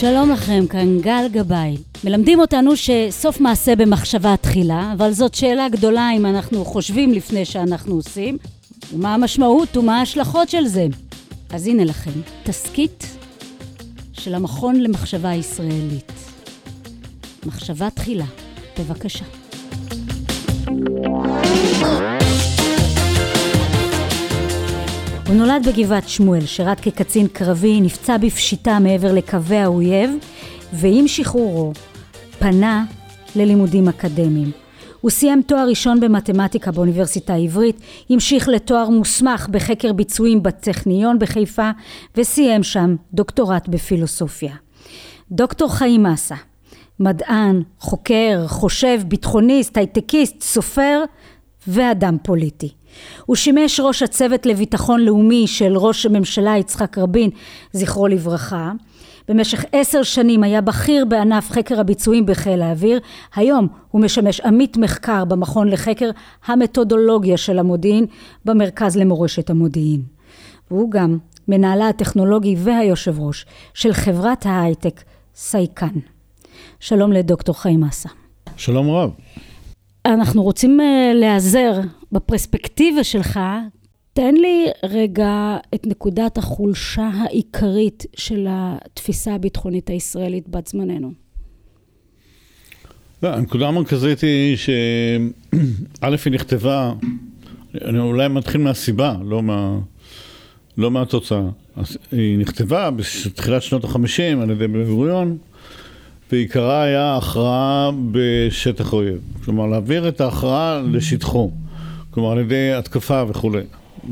שלום לכם, כאן גל גבאי. מלמדים אותנו שסוף מעשה במחשבה תחילה, אבל זאת שאלה גדולה אם אנחנו חושבים לפני שאנחנו עושים, ומה המשמעות ומה ההשלכות של זה. אז הנה לכם, תסכית של המכון למחשבה ישראלית. מחשבה תחילה, בבקשה. הוא נולד בגבעת שמואל, שירת כקצין קרבי, נפצע בפשיטה מעבר לקווי האויב, ועם שחרורו פנה ללימודים אקדמיים. הוא סיים תואר ראשון במתמטיקה באוניברסיטה העברית, המשיך לתואר מוסמך בחקר ביצועים בטכניון בחיפה, וסיים שם דוקטורט בפילוסופיה. דוקטור חיים מסה, מדען, חוקר, חושב, ביטחוניסט, הייטקיסט, סופר ואדם פוליטי. הוא שימש ראש הצוות לביטחון לאומי של ראש הממשלה יצחק רבין, זכרו לברכה. במשך עשר שנים היה בכיר בענף חקר הביצועים בחיל האוויר, היום הוא משמש עמית מחקר במכון לחקר המתודולוגיה של המודיעין במרכז למורשת המודיעין. והוא גם מנהלה הטכנולוגי והיושב ראש של חברת ההייטק סייקן. שלום לדוקטור חיים מסה. שלום רב. אנחנו רוצים אה, להיעזר בפרספקטיבה שלך. תן לי רגע את נקודת החולשה העיקרית של התפיסה הביטחונית הישראלית בת זמננו. לא, הנקודה המרכזית היא שא' היא נכתבה, אני אולי מתחיל מהסיבה, לא, מה, לא מהתוצאה. היא נכתבה בתחילת שנות החמישים על ידי בן גוריון, ועיקרה היה הכרעה בשטח אויב. כלומר, להעביר את ההכרעה לשטחו. כלומר, על ידי התקפה וכולי.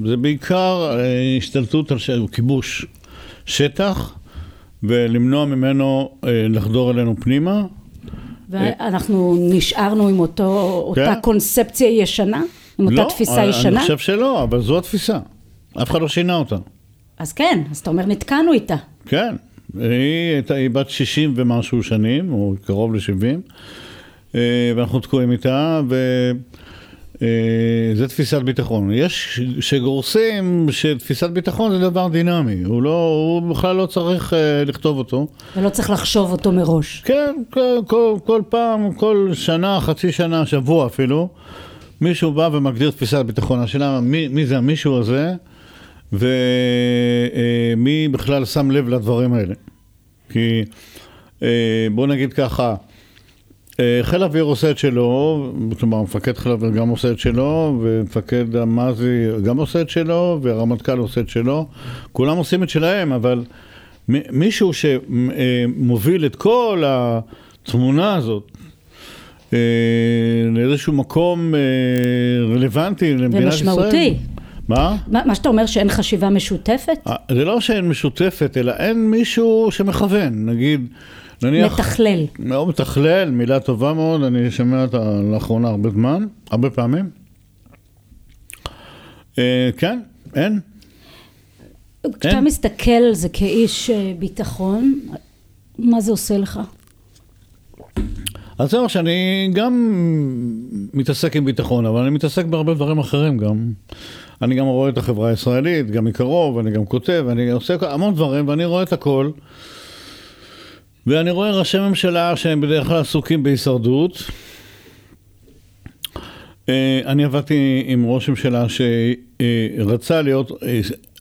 זה בעיקר אה, השתלטות על כיבוש שטח, ולמנוע ממנו אה, לחדור אלינו פנימה. ואנחנו נשארנו עם אותו, אותה כן? קונספציה ישנה? עם אותה לא, תפיסה אני ישנה? אני חושב שלא, אבל זו התפיסה. אף אחד לא שינה אותה. אז כן, אז אתה אומר נתקענו איתה. כן, היא, הייתה, היא בת 60 ומשהו שנים, או קרוב ל-70, אה, ואנחנו תקועים איתה, וזה תפיסת ביטחון. יש שגורסים שתפיסת ביטחון זה דבר דינמי, הוא, לא, הוא בכלל לא צריך אה, לכתוב אותו. ולא צריך לחשוב אותו מראש. כן, כל, כל, כל פעם, כל שנה, חצי שנה, שבוע אפילו, מישהו בא ומגדיר תפיסת ביטחון. השאלה, מי, מי זה המישהו הזה? ומי בכלל שם לב לדברים האלה. כי בוא נגיד ככה, חיל האוויר עושה את שלו, כלומר מפקד חיל האוויר גם עושה את שלו, ומפקד המזי גם עושה את שלו, והרמטכ"ל עושה את שלו, כולם עושים את שלהם, אבל מישהו שמוביל את כל התמונה הזאת לאיזשהו מקום רלוונטי למדינת ישראל. ומשמעותי. מה? מה שאתה אומר שאין חשיבה משותפת? זה לא שאין משותפת, אלא אין מישהו שמכוון, נגיד, נניח... מתכלל. לא מתכלל, מילה טובה מאוד, אני שומע אותה לאחרונה הרבה זמן, הרבה פעמים. אה, כן, אין. כשאתה אין. מסתכל על זה כאיש ביטחון, מה זה עושה לך? אז זהו שאני גם מתעסק עם ביטחון, אבל אני מתעסק בהרבה דברים אחרים גם. אני גם רואה את החברה הישראלית, גם מקרוב, אני גם כותב, אני עושה המון דברים, ואני רואה את הכל. ואני רואה ראשי ממשלה שהם בדרך כלל עסוקים בהישרדות. אני עבדתי עם ראש ממשלה שרצה להיות,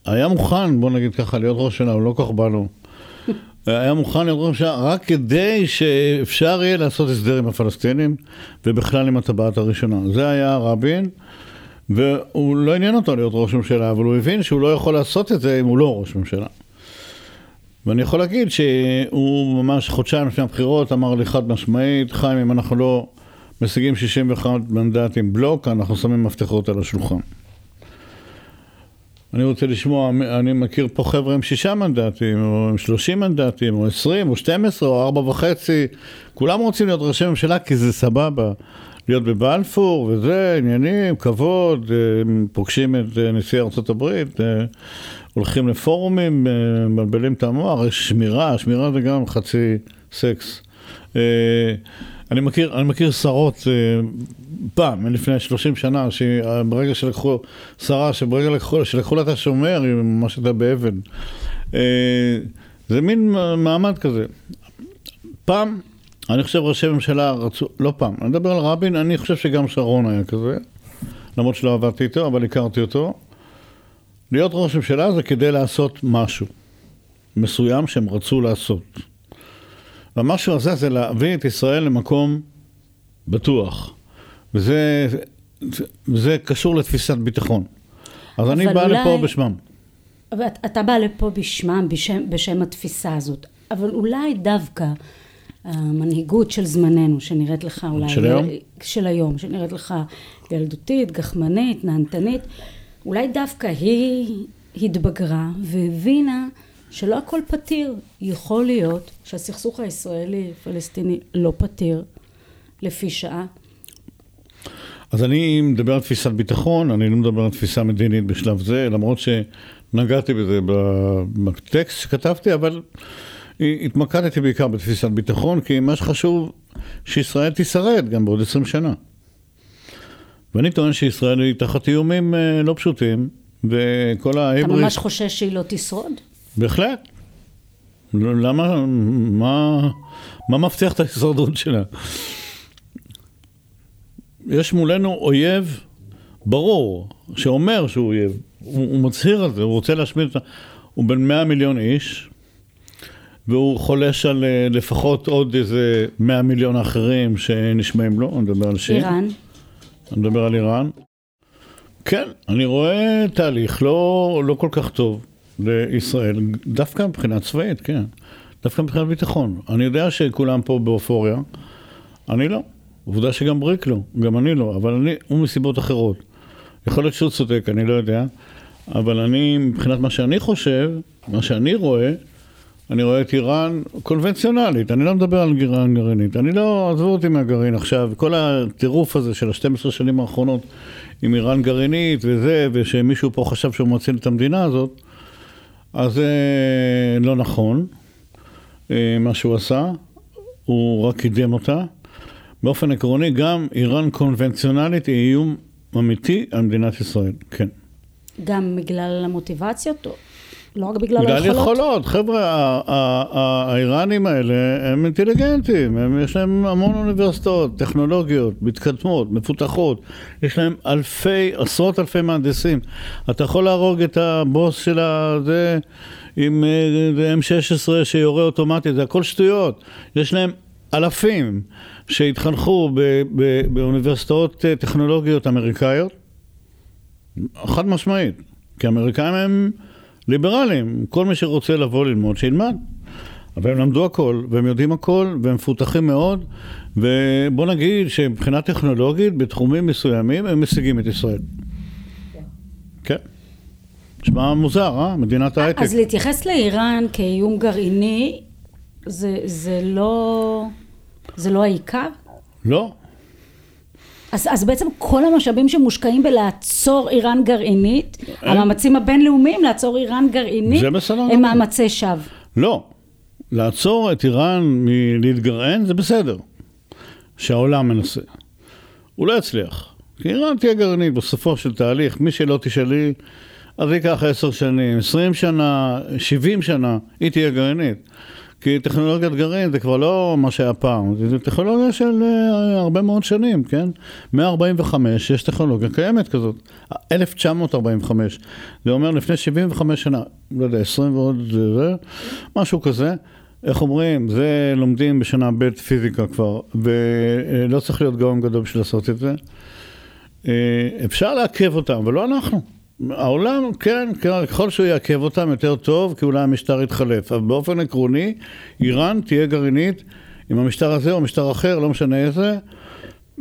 היה מוכן, בוא נגיד ככה, להיות ראש ממשלה, הוא לא כל כך בא לו. היה מוכן להיות ראש ממשלה רק כדי שאפשר יהיה לעשות הסדר עם הפלסטינים, ובכלל עם הטבעת הראשונה. זה היה רבין. והוא לא עניין אותו להיות ראש ממשלה, אבל הוא הבין שהוא לא יכול לעשות את זה אם הוא לא ראש ממשלה. ואני יכול להגיד שהוא ממש חודשיים לפני הבחירות אמר לי חד משמעית, חיים, אם אנחנו לא משיגים 61 מנדטים בלוק, אנחנו שמים מפתחות על השולחן. אני רוצה לשמוע, אני מכיר פה חבר'ה עם שישה מנדטים, או עם שלושים מנדטים, או עשרים, או שתים עשרה, או ארבע וחצי, כולם רוצים להיות ראשי ממשלה כי זה סבבה. להיות בבלפור וזה, עניינים, כבוד, פוגשים את נשיא ארצות הברית, הולכים לפורומים, מבלבלים את המוח, יש שמירה, שמירה זה גם חצי סקס. אני מכיר, אני מכיר שרות פעם, לפני 30 שנה, שברגע שלקחו, שרה שברגע לקחו, שלקחו לה את השומר, היא ממש הייתה באבן. זה זה מין מעמד כזה. פעם, אני חושב ראשי ממשלה רצו, לא פעם, אני מדבר על רבין, אני חושב שגם שרון היה כזה, למרות שלא עבדתי איתו, אבל הכרתי אותו. להיות ראש ממשלה זה כדי לעשות משהו מסוים שהם רצו לעשות. והמשהו הזה זה להביא את ישראל למקום בטוח. וזה זה, קשור לתפיסת ביטחון. אז אני בא אולי... לפה בשמם. אתה בא לפה בשמם, בשם, בשם התפיסה הזאת. אבל אולי דווקא המנהיגות של זמננו, שנראית לך אולי... של היום? של היום, שנראית לך ילדותית, גחמנית, נהנתנית, אולי דווקא היא התבגרה והבינה שלא הכל פתיר. יכול להיות שהסכסוך הישראלי-פלסטיני לא פתיר לפי שעה. אז אני מדבר על תפיסת ביטחון, אני לא מדבר על תפיסה מדינית בשלב זה, למרות שנגעתי בזה בטקסט שכתבתי, אבל התמקדתי בעיקר בתפיסת ביטחון, כי מה שחשוב, שישראל תשרד גם בעוד 20 שנה. ואני טוען שישראל היא תחת איומים אה, לא פשוטים, וכל ההיבריס... אתה ממש חושש שהיא לא תשרוד? בהחלט. למה, מה, מה מבטיח את ההישרדות שלה? יש מולנו אויב ברור, שאומר שהוא אויב, הוא, הוא מצהיר על זה, הוא רוצה להשמיד את ה... הוא בן 100 מיליון איש, והוא חולש על אה, לפחות עוד איזה 100 מיליון אחרים שנשמעים לו, אני מדבר על שיר. איראן. אני מדבר על איראן. כן, אני רואה תהליך לא, לא כל כך טוב לישראל, דווקא מבחינה צבאית, כן. דווקא מבחינת ביטחון. אני יודע שכולם פה באופוריה, אני לא. עובדה שגם בריק לא, גם אני לא, אבל אני, הוא מסיבות אחרות. יכול להיות שהוא צודק, אני לא יודע, אבל אני, מבחינת מה שאני חושב, מה שאני רואה, אני רואה את איראן קונבנציונלית, אני לא מדבר על איראן גרעינית, אני לא, עזבו אותי מהגרעין עכשיו, כל הטירוף הזה של ה-12 שנים האחרונות עם איראן גרעינית וזה, ושמישהו פה חשב שהוא מציל את המדינה הזאת, אז זה לא נכון, אה, מה שהוא עשה, הוא רק קידם אותה. באופן עקרוני, גם איראן קונבנציונלית היא איום אמיתי על מדינת ישראל, כן. גם בגלל המוטיבציות? לא רק בגלל היכולות? בגלל יכולות. חבר'ה, האיראנים האלה הם אינטליגנטים, הם, יש להם המון אוניברסיטאות, טכנולוגיות, מתקדמות, מפותחות, יש להם אלפי, עשרות אלפי מהנדסים. אתה יכול להרוג את הבוס של הזה עם אה, M16 שיורה אוטומטית, זה הכל שטויות. יש להם אלפים שהתחנכו באוניברסיטאות אה, טכנולוגיות אמריקאיות, חד משמעית, כי האמריקאים הם ליברליים, כל מי שרוצה לבוא ללמוד שילמד. אבל הם למדו הכל, והם יודעים הכל, והם מפותחים מאוד, ובוא נגיד שמבחינה טכנולוגית, בתחומים מסוימים, הם משיגים את ישראל. כן. נשמע מוזר, אה? מדינת ההייטק. אז להתייחס לאיראן כאיום גרעיני, זה, זה לא... זה לא העיקר? לא. אז, אז בעצם כל המשאבים שמושקעים בלעצור איראן גרעינית, אין. המאמצים הבינלאומיים לעצור איראן גרעינית, הם מאמצי שווא. לא. לעצור את איראן מלהתגרען זה בסדר, שהעולם מנסה. הוא לא יצליח. כי איראן תהיה גרעינית בסופו של תהליך, מי שלא תשאלי, אז ייקח עשר שנים, עשרים שנה, שבעים שנה, היא תהיה גרעינית. כי טכנולוגיית גרעין זה כבר לא מה שהיה פעם, זה טכנולוגיה של uh, הרבה מאוד שנים, כן? 145 יש טכנולוגיה קיימת כזאת, 1945, זה אומר לפני 75 שנה, לא יודע, 20 ועוד זה, משהו כזה. איך אומרים, זה לומדים בשנה ב' פיזיקה כבר, ולא צריך להיות גאון גדול בשביל לעשות את זה. אה, אפשר לעכב אותם, אבל לא אנחנו. העולם, כן, כן, ככל שהוא יעכב אותם יותר טוב, כי אולי המשטר יתחלף. אבל באופן עקרוני, איראן תהיה גרעינית עם המשטר הזה או משטר אחר, לא משנה איזה,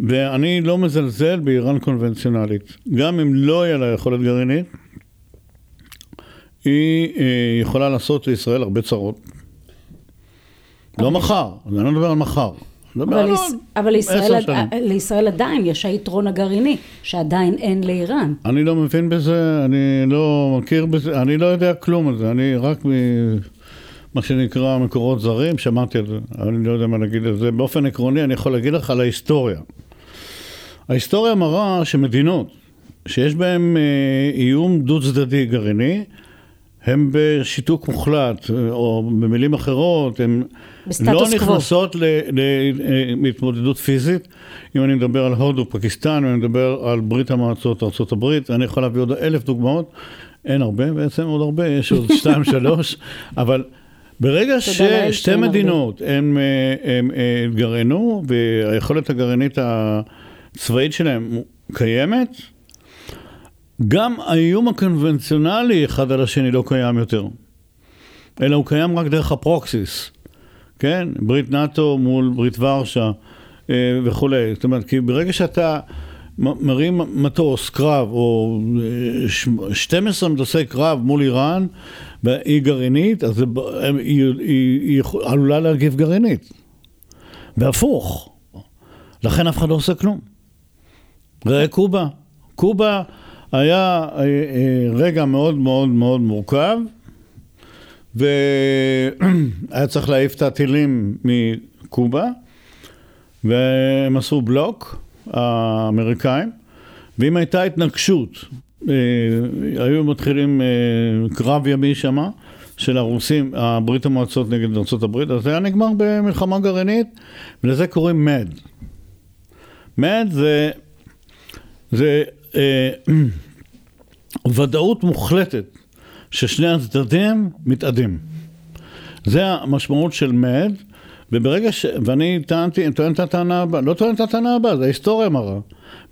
ואני לא מזלזל באיראן קונבנציונלית. גם אם לא יהיה לה יכולת גרעינית, היא אה, יכולה לעשות לישראל הרבה צרות. לא מחר, אני לא מדבר על מחר. אבל, יש, אבל לישראל, לישראל עדיין יש היתרון הגרעיני, שעדיין אין לאיראן. אני לא מבין בזה, אני לא מכיר בזה, אני לא יודע כלום על זה, אני רק ממה שנקרא מקורות זרים, שמעתי על זה, אני לא יודע מה להגיד על זה. באופן עקרוני אני יכול להגיד לך על ההיסטוריה. ההיסטוריה מראה שמדינות שיש בהן אה, איום דו צדדי גרעיני, הם בשיתוק מוחלט, או במילים אחרות, הן לא נכנסות להתמודדות פיזית. אם אני מדבר על הודו, פקיסטן, אם אני מדבר על ברית המועצות, ארה"ב, אני יכול להביא עוד אלף דוגמאות. אין הרבה בעצם, עוד הרבה, יש עוד שתיים, שלוש, אבל ברגע ששתי מדינות הם התגרענו, והיכולת הגרעינית הצבאית שלהם קיימת, גם האיום הקונבנציונלי אחד על השני לא קיים יותר, אלא הוא קיים רק דרך הפרוקסיס, כן? ברית נאט"ו מול ברית ורשה אה, וכולי. זאת אומרת, כי ברגע שאתה מרים מטוס, קרב, או 12 אה, מטוסי קרב מול איראן, באי גרעינית, אז היא, היא, היא עלולה להגיב גרעינית. והפוך. לכן אף אחד לא עושה כלום. ראה קובה. קובה היה אה, רגע מאוד מאוד מאוד מורכב, והיה צריך להעיף את הטילים מקובה, והם עשו בלוק, האמריקאים, ואם הייתה התנגשות, אה, היו מתחילים קרב ימי שמה, של הרוסים, הברית המועצות נגד ארה"ב, אז זה היה נגמר במלחמה גרעינית, ולזה קוראים מד. מד זה, זה אה, ודאות מוחלטת ששני הצדדים מתאדים. זה המשמעות של מד, וברגע ש... ואני טענתי, טוען את הטענה הבאה, לא טוען את הטענה הבאה, זה ההיסטוריה מראה.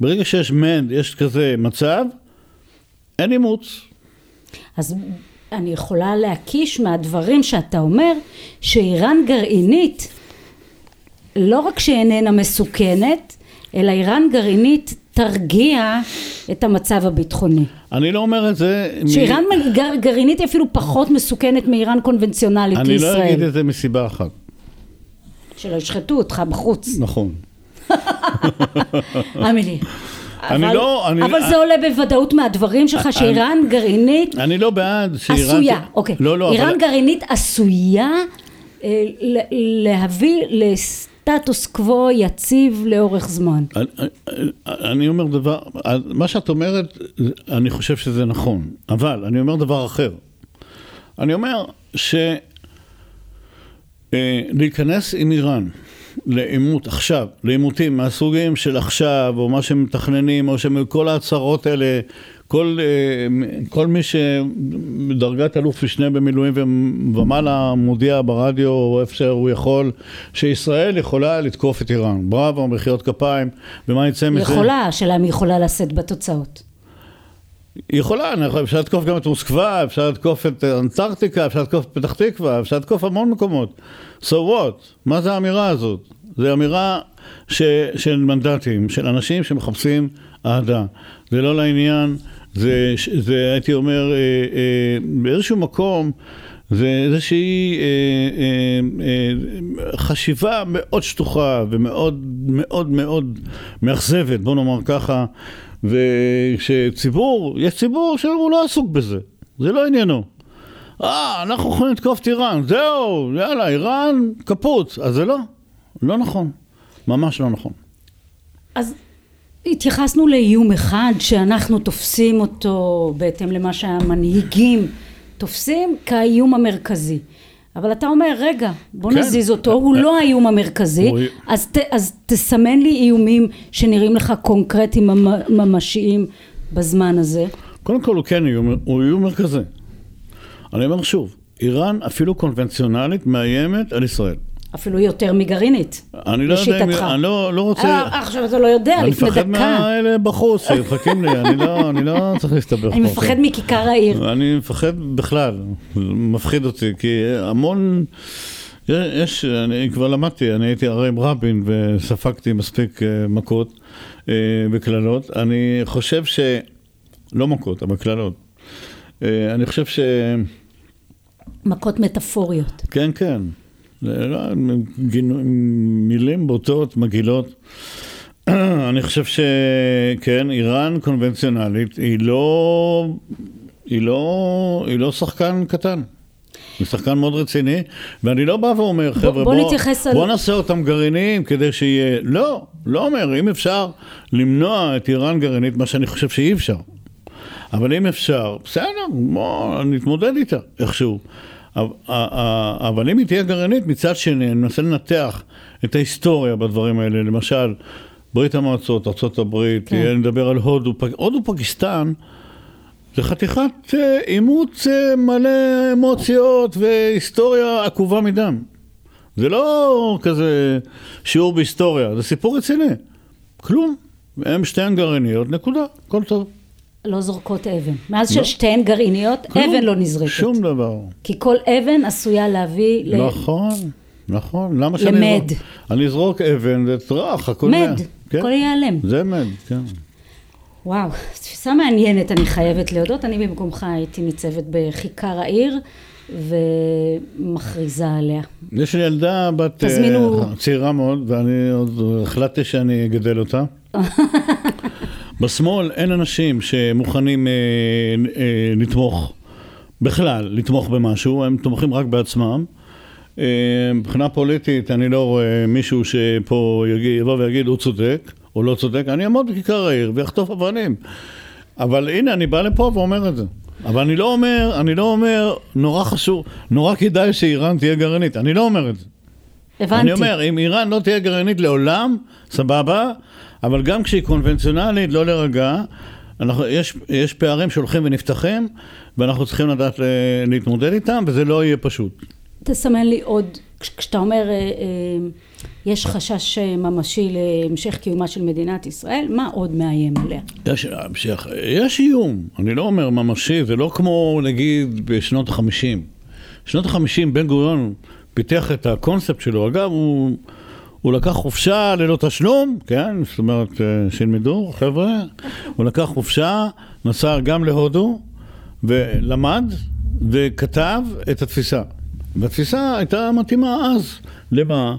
ברגע שיש מד, יש כזה מצב, אין אימוץ. אז אני יכולה להקיש מהדברים שאתה אומר, שאיראן גרעינית, לא רק שאיננה מסוכנת, אלא איראן גרעינית תרגיע את המצב הביטחוני. אני לא אומר את זה... שאיראן מ... גר, גרעינית היא אפילו פחות מסוכנת מאיראן קונבנציונלית אני לישראל. אני לא אגיד את זה מסיבה אחת. שלא ישחטו אותך בחוץ. נכון. אמילי. אני אבל, לא, אני, אבל זה עולה בוודאות מהדברים שלך שאיראן גרעינית אני לא בעד שאיראן עשויה, אוקיי, לא, לא, איראן אבל... גרעינית עשויה אה, להביא לס... סטטוס קוו יציב לאורך זמן. אני, אני אומר דבר, מה שאת אומרת, אני חושב שזה נכון, אבל אני אומר דבר אחר. אני אומר שלהיכנס אה, עם איראן לעימות עכשיו, לעימותים מהסוגים של עכשיו, או מה שהם מתכננים, או שכל ההצהרות האלה כל, אה, כל מי שדרגת אלוף משנה במילואים ומעלה מודיע ברדיו או איפה שהוא יכול שישראל יכולה לתקוף את איראן. בראבו, מחיאות כפיים, ומה יצא מזה? יכולה, השאלה אם היא יכולה לשאת בתוצאות. היא יכולה, אפשר לתקוף גם את מוסקבה, אפשר לתקוף את אנטארקטיקה, אפשר לתקוף את פתח תקווה, אפשר לתקוף המון מקומות. So what? מה זה האמירה הזאת? זו אמירה ש, של מנדטים, של אנשים שמחפשים אהדה. זה לא לעניין. זה, זה הייתי אומר, אה, אה, באיזשהו מקום, זה איזושהי אה, אה, אה, חשיבה מאוד שטוחה ומאוד מאוד מאוד מאכזבת, בוא נאמר ככה, וכשציבור, יש ציבור שהוא לא עסוק בזה, זה לא עניינו. אה, אנחנו יכולים לתקוף את איראן, זהו, יאללה, איראן קפוץ. אז זה לא, לא נכון, ממש לא נכון. אז התייחסנו לאיום אחד שאנחנו תופסים אותו בהתאם למה שהמנהיגים תופסים כאיום המרכזי. אבל אתה אומר, רגע, בוא כן. נזיז אותו, הוא לא האיום המרכזי, הוא... אז, ת, אז תסמן לי איומים שנראים לך קונקרטיים ממשיים בזמן הזה. קודם כל הוא כן איום, הוא איום מרכזי. אני אומר שוב, איראן אפילו קונבנציונלית מאיימת על ישראל. אפילו יותר מגרעינית, אני לא יודע, אם, אני לא, לא רוצה... אה, עכשיו אתה לא יודע, לפני דקה. אני מפחד מהאלה בחוץ, שמחכים לי, אני לא, אני לא צריך להסתבך. אני מפחד מכיכר העיר. אני מפחד בכלל, מפחיד אותי, כי המון... יש, אני כבר למדתי, אני הייתי הרי עם רבין וספגתי מספיק אה, מכות אה, וקללות. אני חושב ש... לא מכות, אבל קללות. אני חושב ש... מכות מטאפוריות. כן, כן. מילים בוטות, מגעילות. אני חושב שכן, איראן קונבנציונלית היא לא, היא לא, היא לא שחקן קטן. היא שחקן מאוד רציני, ואני לא בא ואומר, חבר'ה, בוא, בוא, בוא, בוא נעשה אותם גרעיניים כדי שיהיה... לא, לא אומר, אם אפשר למנוע את איראן גרעינית, מה שאני חושב שאי אפשר. אבל אם אפשר, בסדר, בואו נתמודד איתה איכשהו. אבל אם היא תהיה גרעינית, מצד שני, אני מנסה לנתח את ההיסטוריה בדברים האלה, למשל, ברית המועצות, ארה"ב, כן. נדבר על הודו, הודו פקיסטן, זה חתיכת אה, אימוץ אה, מלא אמוציות והיסטוריה עקובה מדם. זה לא כזה שיעור בהיסטוריה, זה סיפור רציני. כלום. הם שתיהן גרעיניות, נקודה, הכל טוב. לא זורקות אבן. מאז לא. ששתיהן גרעיניות, כלום, אבן לא נזרקת. שום דבר. כי כל אבן עשויה להביא נכון, ל... נכון. למה שאני... למד. אזרוק, אני אזרוק אבן, זה טראח, הכל... מד, כן? הכל ייעלם. זה מד, כן. וואו, תפיסה מעניינת, אני חייבת להודות. אני במקומך הייתי ניצבת בכיכר העיר. ומכריזה עליה. יש לי ילדה בת תזמינו... uh, צעירה מאוד, ואני עוד החלטתי שאני אגדל אותה. בשמאל אין אנשים שמוכנים uh, uh, לתמוך, בכלל, לתמוך במשהו, הם תומכים רק בעצמם. Uh, מבחינה פוליטית אני לא רואה מישהו שפה יבוא ויגיד הוא צודק או לא צודק, אני אעמוד בכיכר העיר ויחטוף אבנים. אבל הנה, אני בא לפה ואומר את זה. אבל אני לא אומר, אני לא אומר, נורא חשוב, נורא כדאי שאיראן תהיה גרעינית, אני לא אומר את זה. הבנתי. אני אומר, אם איראן לא תהיה גרעינית לעולם, סבבה, אבל גם כשהיא קונבנציונלית, לא להירגע. אנחנו, יש, יש פערים שהולכים ונפתחים, ואנחנו צריכים לדעת להתמודד איתם, וזה לא יהיה פשוט. תסמן לי עוד, כשאתה אומר... אה, אה, יש חשש ממשי להמשך קיומה של מדינת ישראל, מה עוד מאיים עליה? יש, יש איום, אני לא אומר ממשי, זה לא כמו נגיד בשנות החמישים. בשנות החמישים בן גוריון פיתח את הקונספט שלו, אגב הוא, הוא לקח חופשה ללא תשלום, כן, זאת אומרת אה, שילמדו חבר'ה, הוא לקח חופשה, נסע גם להודו ולמד וכתב את התפיסה. והתפיסה הייתה מתאימה אז, למה?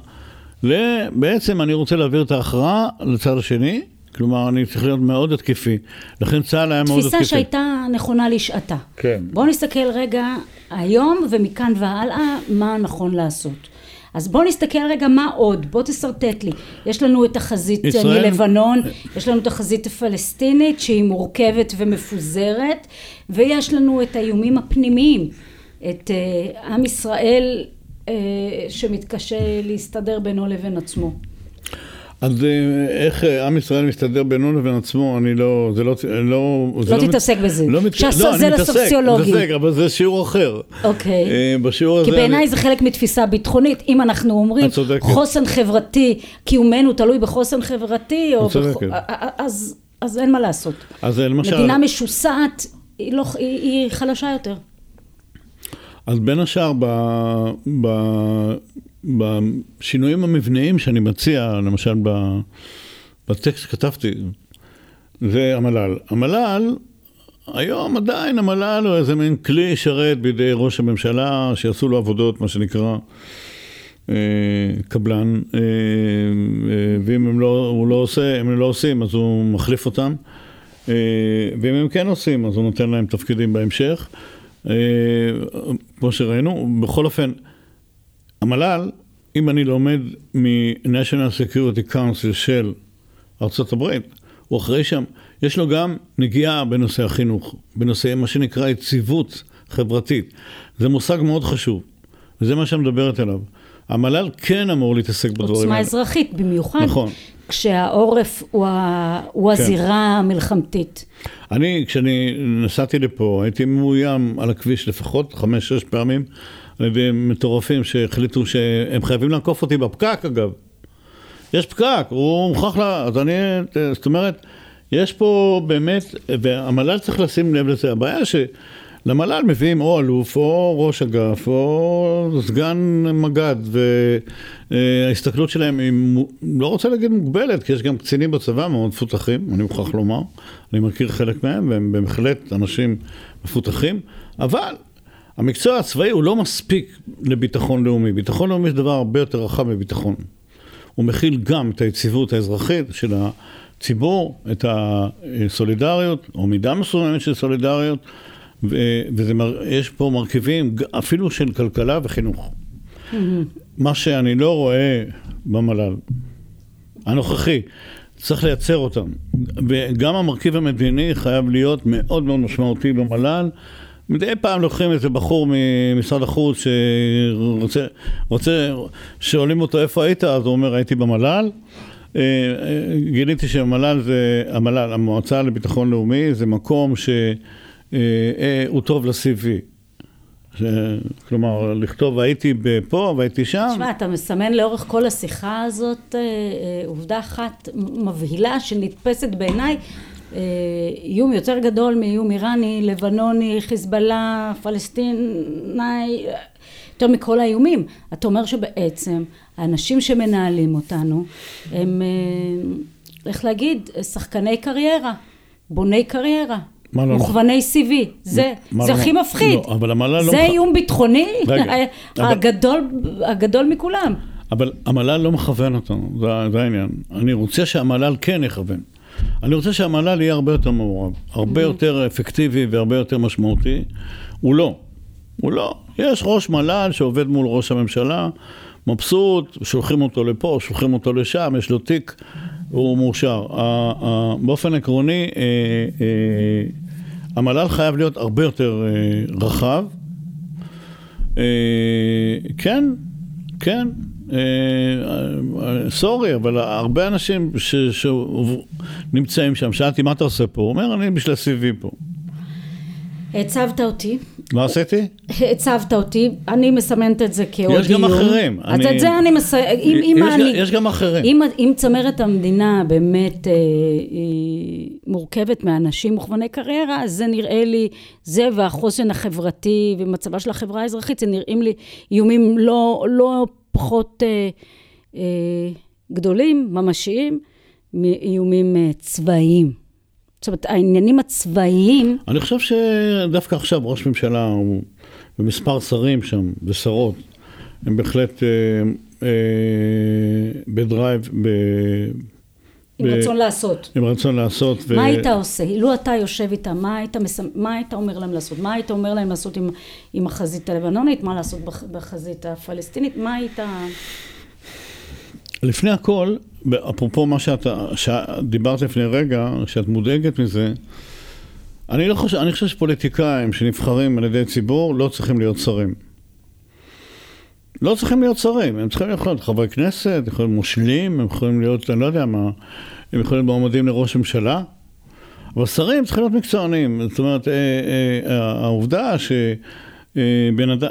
ובעצם אני רוצה להעביר את ההכרעה לצד השני, כלומר אני צריך להיות מאוד התקפי, לכן צה"ל היה מאוד התקפי. תפיסה שהייתה נכונה לשעתה. כן. בואו נסתכל רגע היום ומכאן והלאה מה נכון לעשות. אז בואו נסתכל רגע מה עוד, בוא תשרטט לי. יש לנו את החזית ישראל... מלבנון, יש לנו את החזית הפלסטינית שהיא מורכבת ומפוזרת, ויש לנו את האיומים הפנימיים, את uh, עם ישראל אה, שמתקשה להסתדר בינו לבין עצמו. אז אה, איך אה, עם ישראל מסתדר בינו לבין עצמו, אני לא, זה לא, לא, זה לא, לא תתעסק מת... בזה, לא מת... לא, זה לסוציולוגים. מתעסק, אבל זה שיעור אחר. אוקיי. בשיעור הזה... כי בעיניי אני... זה חלק מתפיסה ביטחונית, אם אנחנו אומרים חוסן חברתי, קיומנו תלוי בחוסן חברתי, או בח... אז, אז אין מה לעשות. אז למשל... מדינה משוסעת, היא, לא, היא, היא חלשה יותר. אז בין השאר, ב, ב, בשינויים המבניים שאני מציע, למשל בטקסט שכתבתי, זה המל"ל. המל"ל, היום עדיין המל"ל הוא איזה מין כלי שרת בידי ראש הממשלה, שיעשו לו עבודות, מה שנקרא. אה, קבלן, אה, אה, ואם הם לא, הוא לא עושה, הם לא עושים אז הוא מחליף אותם, ואם הם כן עושים אז הוא נותן להם תפקידים בהמשך. כמו שראינו, בכל אופן, המל"ל, אם אני לומד מ-National Security Council של הברית, הוא אחראי שם, יש לו גם נגיעה בנושא החינוך, בנושא מה שנקרא יציבות חברתית. זה מושג מאוד חשוב, וזה מה שאני מדברת עליו. המל"ל כן אמור להתעסק בדברים האלה. עוצמה אזרחית במיוחד. נכון. כשהעורף הוא, ה... הוא כן. הזירה המלחמתית. אני, כשאני נסעתי לפה, הייתי מאוים על הכביש לפחות חמש-שש פעמים מטורפים שהחליטו שהם חייבים לעקוף אותי בפקק אגב. יש פקק, הוא מוכרח ל... אז אני, זאת אומרת, יש פה באמת, והמל"ל צריך לשים לב לזה, הבעיה ש... למל"ל מביאים או אלוף או ראש אגף או סגן מג"ד וההסתכלות שלהם היא, לא רוצה להגיד מוגבלת, כי יש גם קצינים בצבא מאוד מפותחים, אני מוכרח לומר, אני מכיר חלק מהם והם בהחלט אנשים מפותחים, אבל המקצוע הצבאי הוא לא מספיק לביטחון לאומי, ביטחון לאומי זה דבר הרבה יותר רחב מביטחון. הוא מכיל גם את היציבות האזרחית של הציבור, את הסולידריות, או מידה מסוימת של סולידריות, ויש פה מרכיבים אפילו של כלכלה וחינוך. מה שאני לא רואה במל"ל הנוכחי, צריך לייצר אותם. וגם המרכיב המדיני חייב להיות מאוד מאוד משמעותי במל"ל. מדי פעם לוקחים איזה בחור ממשרד החוץ שרוצה, רוצה, שואלים אותו איפה היית, אז הוא אומר הייתי במל"ל. אה, אה, גיליתי שהמל"ל זה, המל"ל, המועצה לביטחון לאומי, זה מקום שהוא טוב ל-CV. כלומר, לכתוב הייתי פה והייתי שם. תשמע, אתה מסמן לאורך כל השיחה הזאת עובדה אחת מבהילה שנתפסת בעיניי איום יותר גדול מאיום איראני, לבנוני, חיזבאללה, פלסטיני, יותר מכל האיומים. אתה אומר שבעצם האנשים שמנהלים אותנו הם, איך להגיד, שחקני קריירה, בוני קריירה. לא מוכווני CV, זה, זה לא הכי מפחיד. לא, אבל המל"ל לא... זה איום ביטחוני הגדול, הגדול מכולם. אבל המל"ל לא מכוון אותנו, זה, זה העניין. אני רוצה שהמל"ל כן יכוון. אני רוצה שהמל"ל יהיה הרבה יותר מעורב, הרבה mm-hmm. יותר אפקטיבי והרבה יותר משמעותי. הוא לא. הוא לא. יש ראש מל"ל שעובד מול ראש הממשלה, מבסוט, שולחים אותו לפה, שולחים אותו לשם, יש לו תיק, הוא מאושר. באופן עקרוני, אה, אה, המל"ל חייב להיות הרבה יותר אה, רחב. כן, כן, סורי, אבל הרבה אנשים שנמצאים שם, שאלתי מה אתה עושה פה? הוא אומר, אני בשביל ה-CV פה. הצבת אותי. מה עשיתי? הצבת אותי, אני מסמנת את זה כעוד יש גם אחרים. אז את זה אני מס... יש גם אחרים. אם צמרת המדינה באמת אה, מורכבת מאנשים מוכווני קריירה, אז זה נראה לי, זה והחוסן החברתי ומצבה של החברה האזרחית, זה נראים לי איומים לא, לא פחות אה, אה, גדולים, ממשיים, מאיומים אה, צבאיים. זאת אומרת, העניינים הצבאיים... אני חושב שדווקא עכשיו ראש ממשלה ומספר שרים שם, ושרות, הם בהחלט אה, אה, בדרייב, ב... עם ב... רצון לעשות. עם רצון לעשות. ו... מה היית עושה? לו אתה יושב איתם, מה היית, מס... מה היית אומר להם לעשות? מה היית אומר להם לעשות עם, עם החזית הלבנונית? מה לעשות בחזית הפלסטינית? מה היית... לפני הכל, אפרופו מה שאתה, שדיברת לפני רגע, שאת מודאגת מזה, אני לא חושב, אני חושב שפוליטיקאים שנבחרים על ידי ציבור לא צריכים להיות שרים. לא צריכים להיות שרים, הם צריכים להיות חברי כנסת, יכולים להיות מושלים, הם יכולים להיות, אני לא יודע מה, הם יכולים להיות מועמדים לראש ממשלה, אבל שרים צריכים להיות מקצוענים. זאת אומרת, אה, אה, העובדה ש...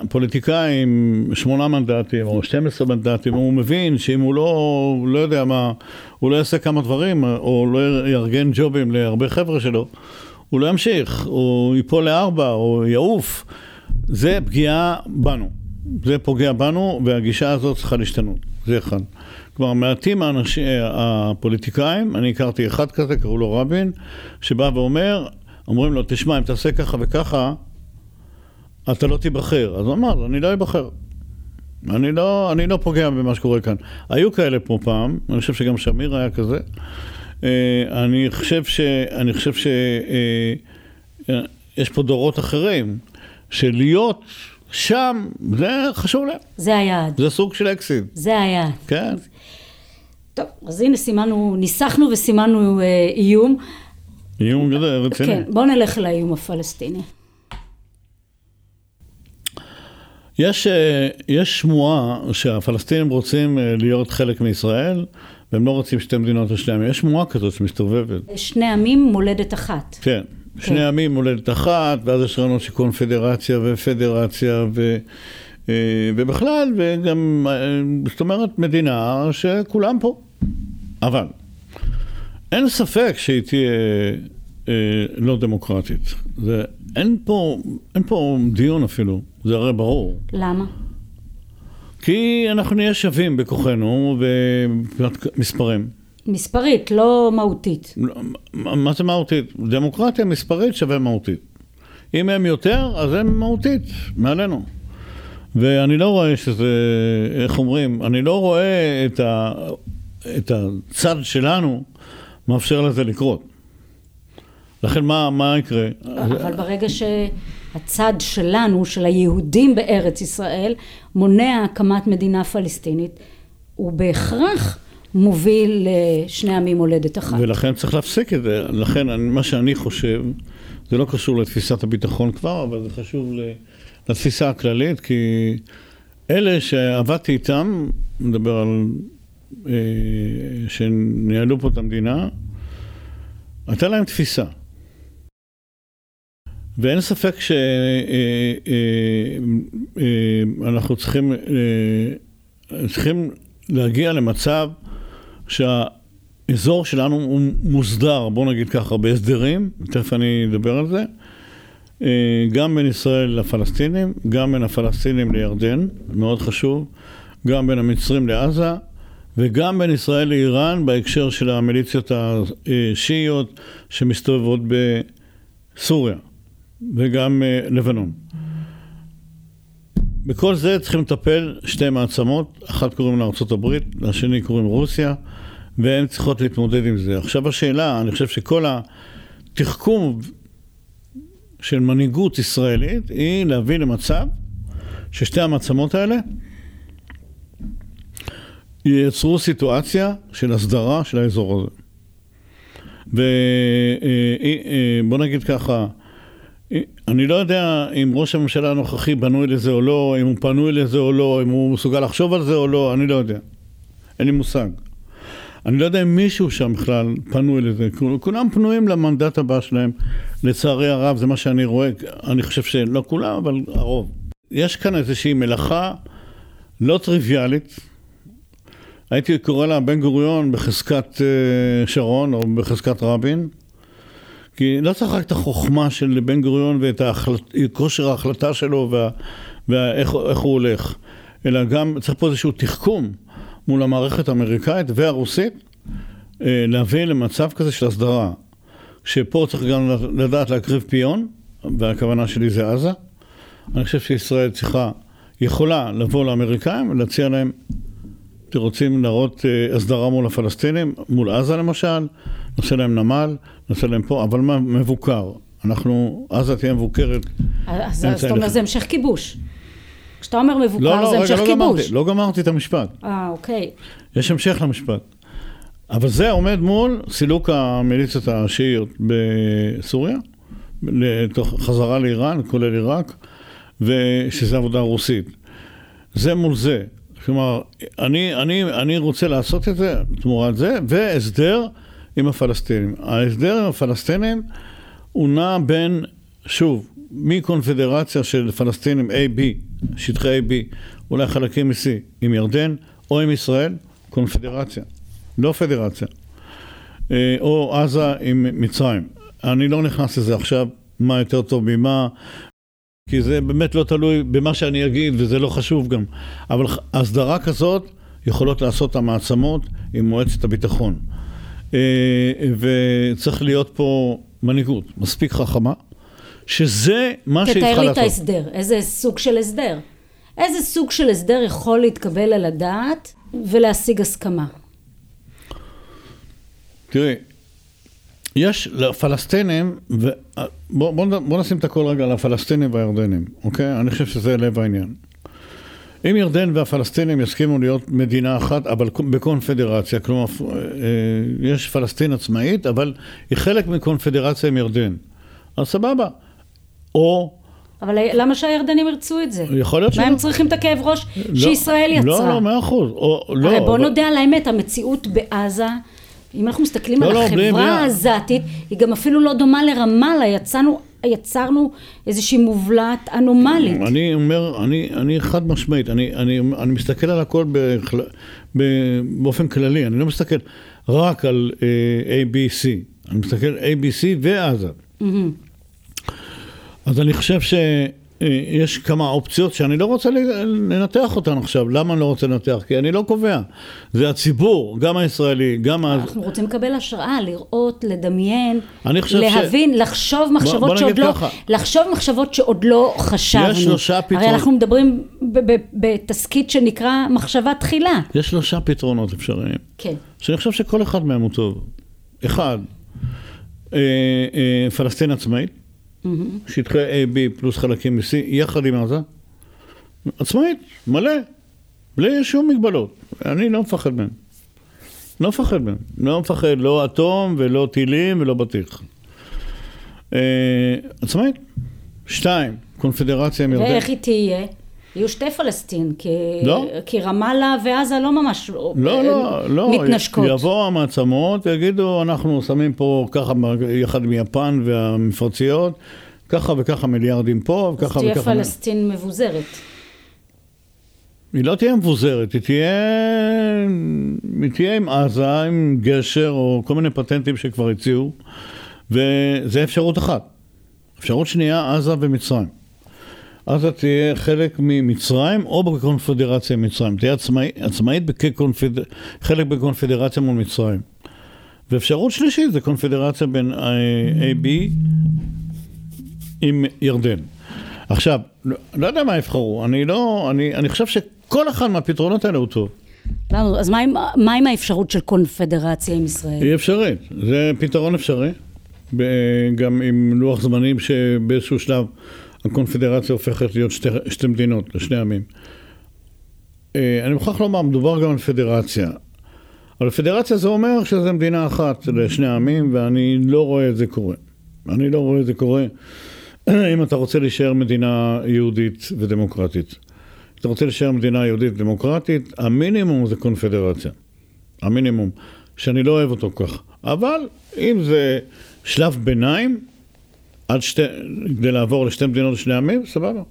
פוליטיקאי עם שמונה מנדטים או 12 מנדטים, הוא מבין שאם הוא לא, לא יודע מה, הוא לא יעשה כמה דברים, או לא יארגן ג'ובים להרבה חבר'ה שלו, הוא לא ימשיך, הוא ייפול לארבע, או יעוף. זה פגיעה בנו. זה פוגע בנו, והגישה הזאת צריכה להשתנות. זה אחד. כלומר, מעטים האנשים, הפוליטיקאים, אני הכרתי אחד כזה, קראו לו רבין, שבא ואומר, אומרים לו, תשמע, אם תעשה ככה וככה, אתה לא תיבחר. אז הוא אמר, אני לא אבחר. אני לא, אני לא פוגע במה שקורה כאן. היו כאלה פה פעם, אני חושב שגם שמיר היה כזה. אה, אני חושב ש... אני חושב ש... אה, אה, יש פה דורות אחרים, שלהיות שם, זה חשוב להם. זה היעד. זה סוג של אקסיט. זה היעד. כן. טוב, אז הנה סימנו, ניסחנו וסימנו אה, איום. איום גדול, רציני. כן, בואו נלך לאיום הפלסטיני. יש, אה, יש שמועה שהפלסטינים רוצים אה, להיות חלק מישראל, והם לא רוצים שתי מדינות לשני עמים. יש שמועה כזאת שמסתובבת. שני עמים מולדת אחת. כן, כן. שני עמים מולדת אחת, ואז יש רעיונות של קונפדרציה ופדרציה, ו, אה, ובכלל, וגם, זאת אומרת, מדינה שכולם פה. אבל, אין ספק שהיא תהיה לא דמוקרטית. זה, אין, פה, אין פה דיון אפילו. זה הרי ברור. למה? כי אנחנו נהיה שווים בכוחנו ומבחינת מספרים. מספרית, לא מהותית. לא, מה זה מהותית? דמוקרטיה מספרית שווה מהותית. אם הם יותר, אז הם מהותית, מעלינו. ואני לא רואה שזה, איך אומרים, אני לא רואה את, ה, את הצד שלנו מאפשר לזה לקרות. לכן מה, מה יקרה? אבל ברגע ש... הצד שלנו, של היהודים בארץ ישראל, מונע הקמת מדינה פלסטינית, הוא בהכרח מוביל לשני עמים הולדת אחת. ולכן צריך להפסיק את זה. לכן מה שאני חושב, זה לא קשור לתפיסת הביטחון כבר, אבל זה חשוב לתפיסה הכללית, כי אלה שעבדתי איתם, מדבר על... אה, שניהלו פה את המדינה, הייתה להם תפיסה. ואין ספק שאנחנו צריכים, צריכים להגיע למצב שהאזור שלנו הוא מוסדר, בוא נגיד ככה, בהסדרים, תכף אני אדבר על זה, גם בין ישראל לפלסטינים, גם בין הפלסטינים לירדן, מאוד חשוב, גם בין המצרים לעזה, וגם בין ישראל לאיראן בהקשר של המיליציות השיעיות שמסתובבות בסוריה. וגם אה, לבנון. בכל זה צריכים לטפל שתי מעצמות, אחת קוראים לה ארה"ב, לשני קוראים רוסיה, והן צריכות להתמודד עם זה. עכשיו השאלה, אני חושב שכל התחכום של מנהיגות ישראלית היא להביא למצב ששתי המעצמות האלה ייצרו סיטואציה של הסדרה של האזור הזה. ובוא אה, אה, נגיד ככה, אני לא יודע אם ראש הממשלה הנוכחי בנוי לזה או לא, אם הוא פנוי לזה או לא, אם הוא מסוגל לחשוב על זה או לא, אני לא יודע. אין לי מושג. אני לא יודע אם מישהו שם בכלל פנוי לזה. כולם פנויים למנדט הבא שלהם. לצערי הרב, זה מה שאני רואה. אני חושב שלא כולם, אבל הרוב. יש כאן איזושהי מלאכה לא טריוויאלית. הייתי קורא לה בן גוריון בחזקת אה, שרון או בחזקת רבין. כי לא צריך רק את החוכמה של בן גוריון ואת ההחלט, כושר ההחלטה שלו ואיך הוא הולך, אלא גם צריך פה איזשהו תחכום מול המערכת האמריקאית והרוסית, אה, להביא למצב כזה של הסדרה, שפה צריך גם לדעת להקריב פיון, והכוונה שלי זה עזה. אני חושב שישראל צריכה, יכולה לבוא לאמריקאים ולהציע להם אתם רוצים להראות אה, הסדרה מול הפלסטינים, מול עזה למשל, נעשה להם נמל, נעשה להם פה, אבל מה מבוקר? אנחנו, עזה תהיה מבוקרת. אז זאת אומרת זה המשך כיבוש. כשאתה אומר מבוקר לא, לא, זה המשך לא כיבוש. גמרתי, לא גמרתי את המשפט. אה, אוקיי. יש המשך למשפט. אבל זה עומד מול סילוק המיליציות השיעיות בסוריה, לתוך חזרה לאיראן, כולל עיראק, ושזה עבודה רוסית. זה מול זה. כלומר, אני, אני, אני רוצה לעשות את זה תמורת זה, והסדר עם הפלסטינים. ההסדר עם הפלסטינים הוא נע בין, שוב, מקונפדרציה של פלסטינים A-B, שטחי A-B, אולי חלקים מ-C, עם ירדן, או עם ישראל, קונפדרציה, לא פדרציה. אה, או עזה עם מצרים. אני לא נכנס לזה עכשיו, מה יותר טוב ממה, כי זה באמת לא תלוי במה שאני אגיד, וזה לא חשוב גם. אבל הסדרה כזאת יכולות לעשות המעצמות עם מועצת הביטחון. אה, וצריך להיות פה מנהיגות מספיק חכמה, שזה מה שהיא צריכה לעשות. תתאר לי את ההסדר, איזה סוג של הסדר. איזה סוג של הסדר יכול להתקבל על הדעת ולהשיג הסכמה? תראי, יש לפלסטינים, ו... בוא, בוא, בוא נשים את הכל רגע על הפלסטינים והירדנים, אוקיי? אני חושב שזה לב העניין. אם ירדן והפלסטינים יסכימו להיות מדינה אחת, אבל בקונפדרציה, כלומר, אה, יש פלסטין עצמאית, אבל היא חלק מקונפדרציה עם ירדן. אז סבבה. או... אבל למה שהירדנים ירצו את זה? יכול להיות שלא. מה הם צריכים את הכאב ראש לא, שישראל יצרה? לא, לא, מאה אחוז. לא, הרי בוא אבל... נודה על האמת, המציאות בעזה... אם אנחנו מסתכלים לא, על לא, החברה העזתית, היא גם אפילו לא דומה לרמאללה, יצאנו, יצרנו איזושהי מובלעת אנומלית. אני אומר, אני, אני חד משמעית, אני, אני, אני מסתכל על הכל בכל, באופן כללי, אני לא מסתכל רק על uh, אה, ABC, אני מסתכל ABC ועזה. Mm-hmm. אז אני חושב ש... אה, כמה אופציות שאני לא רוצה לנתח אותן עכשיו. למה אני לא רוצה לנתח? כי אני לא קובע. זה הציבור, גם הישראלי, גם... אנחנו רוצים לקבל השראה, לראות, לדמיין, להבין, ש... לחשוב מחשבות בוא, בוא שעוד לא... ככה. לחשוב מחשבות שעוד לא חשבנו. יש שלושה פתרונות. הרי אנחנו מדברים בתסכית שנקרא מחשבה תחילה. יש שלושה פתרונות אפשריים. כן. שאני חושב שכל אחד מהם הוא טוב. אחד, אה, אה, פלסטין עצמאית. Mm-hmm. שטחי A, B פלוס חלקים מ-C, יחד עם עזה, עצמאית, מלא, בלי שום מגבלות. אני לא מפחד מהם. לא מפחד מהם. לא מפחד, לא אטום ולא טילים ולא בטיח. אה, עצמאית. שתיים, קונפדרציה עם ירדן. ואיך היא תהיה? יהיו שתי פלסטין, כי, לא. כי רמאללה ועזה לא ממש לא, לא, לא. מתנשקות. יבואו המעצמות ויגידו, אנחנו שמים פה ככה יחד עם יפן והמפרציות, ככה וככה מיליארדים פה, וככה אז תהיה וככה... פלסטין מבוזרת. היא לא תהיה מבוזרת, היא תהיה, היא תהיה עם עזה, עם גשר, או כל מיני פטנטים שכבר הציעו, וזה אפשרות אחת. אפשרות שנייה, עזה ומצרים. עזה תהיה חלק ממצרים או בקונפדרציה עם מצרים. תהיה עצמאי, עצמאית בכקונפד... חלק בקונפדרציה מול מצרים. ואפשרות שלישית זה קונפדרציה בין AB עם ירדן. עכשיו, לא, לא יודע מה יבחרו, אני לא, אני, אני חושב שכל אחד מהפתרונות האלה הוא טוב. למה? אז מה עם, מה עם האפשרות של קונפדרציה עם ישראל? היא אפשרית, זה פתרון אפשרי, גם עם לוח זמנים שבאיזשהו שלב הקונפדרציה הופכת להיות שתי, שתי מדינות, לשני עמים. אה, אני מוכרח לומר, מדובר גם על פדרציה. אבל פדרציה זה אומר שזה מדינה אחת לשני עמים, ואני לא רואה את זה קורה. אני לא רואה את זה קורה. אם אתה רוצה להישאר מדינה יהודית ודמוקרטית. אתה רוצה להישאר מדינה יהודית ודמוקרטית, המינימום זה קונפדרציה. המינימום, שאני לא אוהב אותו כך. אבל אם זה שלב ביניים, עד שתי, כדי לעבור לשתי מדינות לשני עמים, סבבה.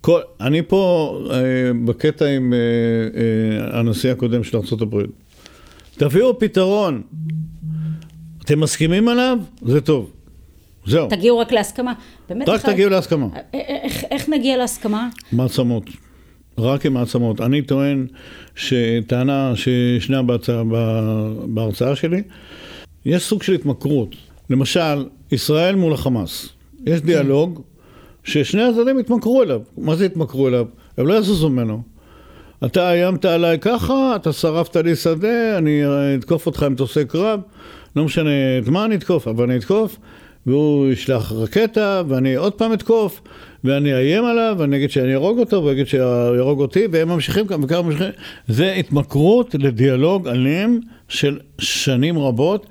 כל, אני פה אה, בקטע עם אה, אה, הנשיא הקודם של ארה"ב. תביאו פתרון. אתם מסכימים עליו? זה טוב. זהו. תגיעו רק להסכמה. באמת, רק אחד- תגיעו להסכמה. אה, איך, איך נגיע להסכמה? מעצמות. רק עם מעצמות. אני טוען שטענה שישנה בהצעה, בהרצאה שלי, יש סוג של התמכרות. למשל, ישראל מול החמאס. יש דיאלוג ששני הצדדים התמכרו אליו. מה זה התמכרו אליו? הם לא יזוזו ממנו. אתה איימת עליי ככה, אתה שרפת לי שדה, אני אה, אתקוף אותך עם מטוסי קרב, לא משנה את מה אני אתקוף, אבל אני אתקוף, והוא ישלח רקטה, ואני עוד פעם אתקוף, ואני אאיים עליו, ואני אגיד שאני אהרוג אותו, והוא יגיד שיהרוג אותי, והם ממשיכים כאן וככה ממשיכים. זה התמכרות לדיאלוג אלים של שנים רבות,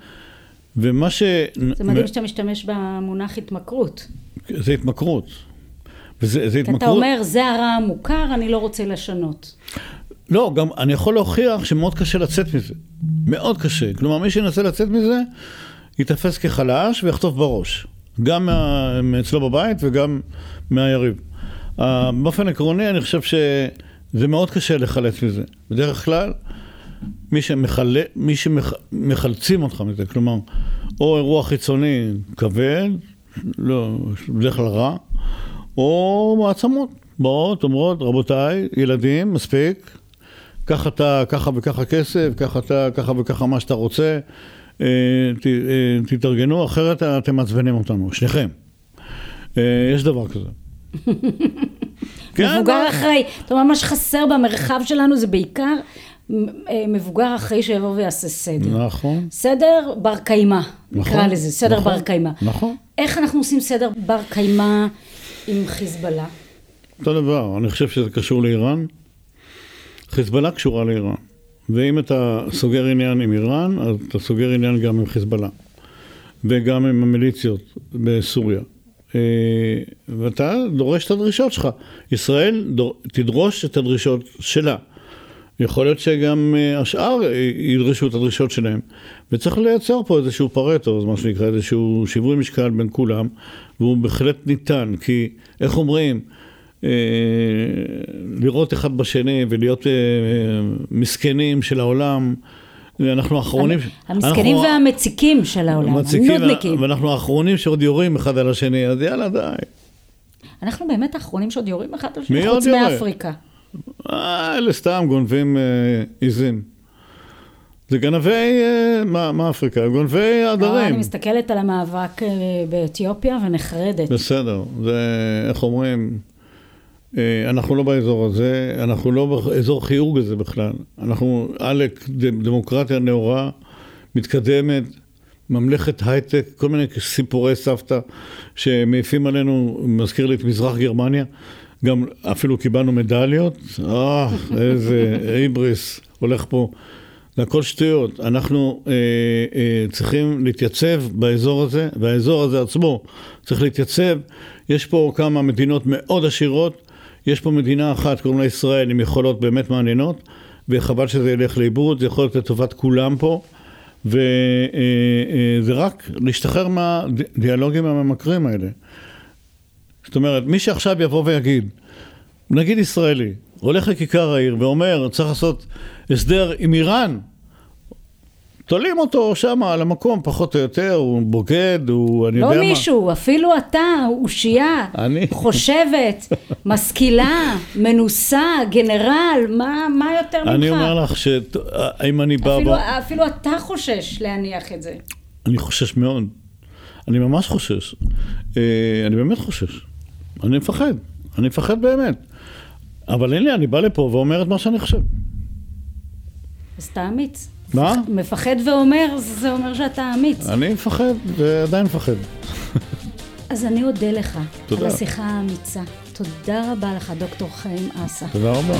ומה ש... זה מדהים שאתה משתמש במונח התמכרות. זה התמכרות. וזה, זה התמכרות. אתה אומר, זה הרע המוכר, אני לא רוצה לשנות. לא, גם אני יכול להוכיח שמאוד קשה לצאת מזה. מאוד קשה. כלומר, מי שינסה לצאת מזה, ייתפס כחלש ויחטוף בראש. גם מה- מאצלו בבית וגם מהיריב. אה, באופן עקרוני, אני חושב שזה מאוד קשה לחלץ מזה. בדרך כלל, מי, שמחל... מי שמחלצים אותך מזה, כלומר, או אירוע חיצוני כבד, לא, בדרך כלל רע, או מעצמות באות, אומרות, רבותיי, ילדים, מספיק, קח אתה ככה וככה כסף, קח אתה ככה וככה מה שאתה רוצה, אה, ת, אה, תתארגנו, אחרת אתם מעצבנים אותנו, שניכם. אה, יש דבר כזה. כן, מבוגר. אחראי. זאת אומרת, מה שחסר במרחב שלנו זה בעיקר מבוגר אחראי שיבוא ויעשה סדר. נכון. סדר בר קיימא, נקרא נכון, לזה, סדר נכון, בר קיימא. נכון. איך אנחנו עושים סדר בר קיימא עם חיזבאללה? אותו דבר, אני חושב שזה קשור לאיראן. חיזבאללה קשורה לאיראן. ואם אתה סוגר עניין עם איראן, אז אתה סוגר עניין גם עם חיזבאללה. וגם עם המיליציות בסוריה. אה, ואתה דורש את הדרישות שלך. ישראל דור- תדרוש את הדרישות שלה. יכול להיות שגם אה, השאר אה, ידרשו את הדרישות שלהם. וצריך לייצר פה איזשהו פרטו, מה שנקרא, איזשהו שיווי משקל בין כולם, והוא בהחלט ניתן, כי איך אומרים, אה, לראות אחד בשני ולהיות אה, מסכנים של העולם, אנחנו האחרונים... המסכנים אנחנו- והמציקים של העולם, הנודניקים. ואנחנו האחרונים שעוד יורים אחד על השני, אז יאללה די. אנחנו באמת האחרונים שעוד יורים אחד על השני, חוץ? מאפריקה. אה, אלה סתם גונבים אה, עיזים. זה גנבי, אה, מה, מה אפריקה? גונבי לא, אני עדרים. מסתכלת על המאבק אה, באתיופיה ונחרדת. בסדר, זה, איך אומרים, אה, אנחנו לא באזור הזה, אנחנו לא באזור חיוג הזה בכלל. אנחנו עלק דמוקרטיה נאורה, מתקדמת, ממלכת הייטק, כל מיני סיפורי סבתא שמעיפים עלינו, מזכיר לי את מזרח גרמניה. גם אפילו קיבלנו מדליות, אה, איזה היבריס הולך פה. זה הכל שטויות. אנחנו אה, אה, צריכים להתייצב באזור הזה, והאזור הזה עצמו צריך להתייצב. יש פה כמה מדינות מאוד עשירות, יש פה מדינה אחת, קוראים לה ישראל, עם יכולות באמת מעניינות, וחבל שזה ילך לאיבוד, זה יכול להיות לטובת כולם פה. וזה אה, אה, רק להשתחרר מהדיאלוגים הממכרים האלה. זאת אומרת, מי שעכשיו יבוא ויגיד, נגיד ישראלי, הולך לכיכר העיר ואומר, צריך לעשות הסדר עם איראן, תולים אותו שם על המקום, פחות או יותר, הוא בוגד, הוא, אני לא יודע מה. לא מישהו, אפילו אתה, אושייה, אני? חושבת, משכילה, מנוסה, גנרל, מה, מה יותר ממך? אני אומר לך שאם אני בא... אפילו, ב... אפילו אתה חושש להניח את זה. אני חושש מאוד. אני ממש חושש. אה, אני באמת חושש. אני מפחד. אני מפחד באמת. אבל הנה, אני בא לפה ואומר את מה שאני חושב. אז אתה אמיץ. מה? מפחד ואומר, זה אומר שאתה אמיץ. אני מפחד ועדיין מפחד. אז אני אודה לך תודה. על השיחה האמיצה. תודה רבה לך, דוקטור חיים אסא. תודה רבה.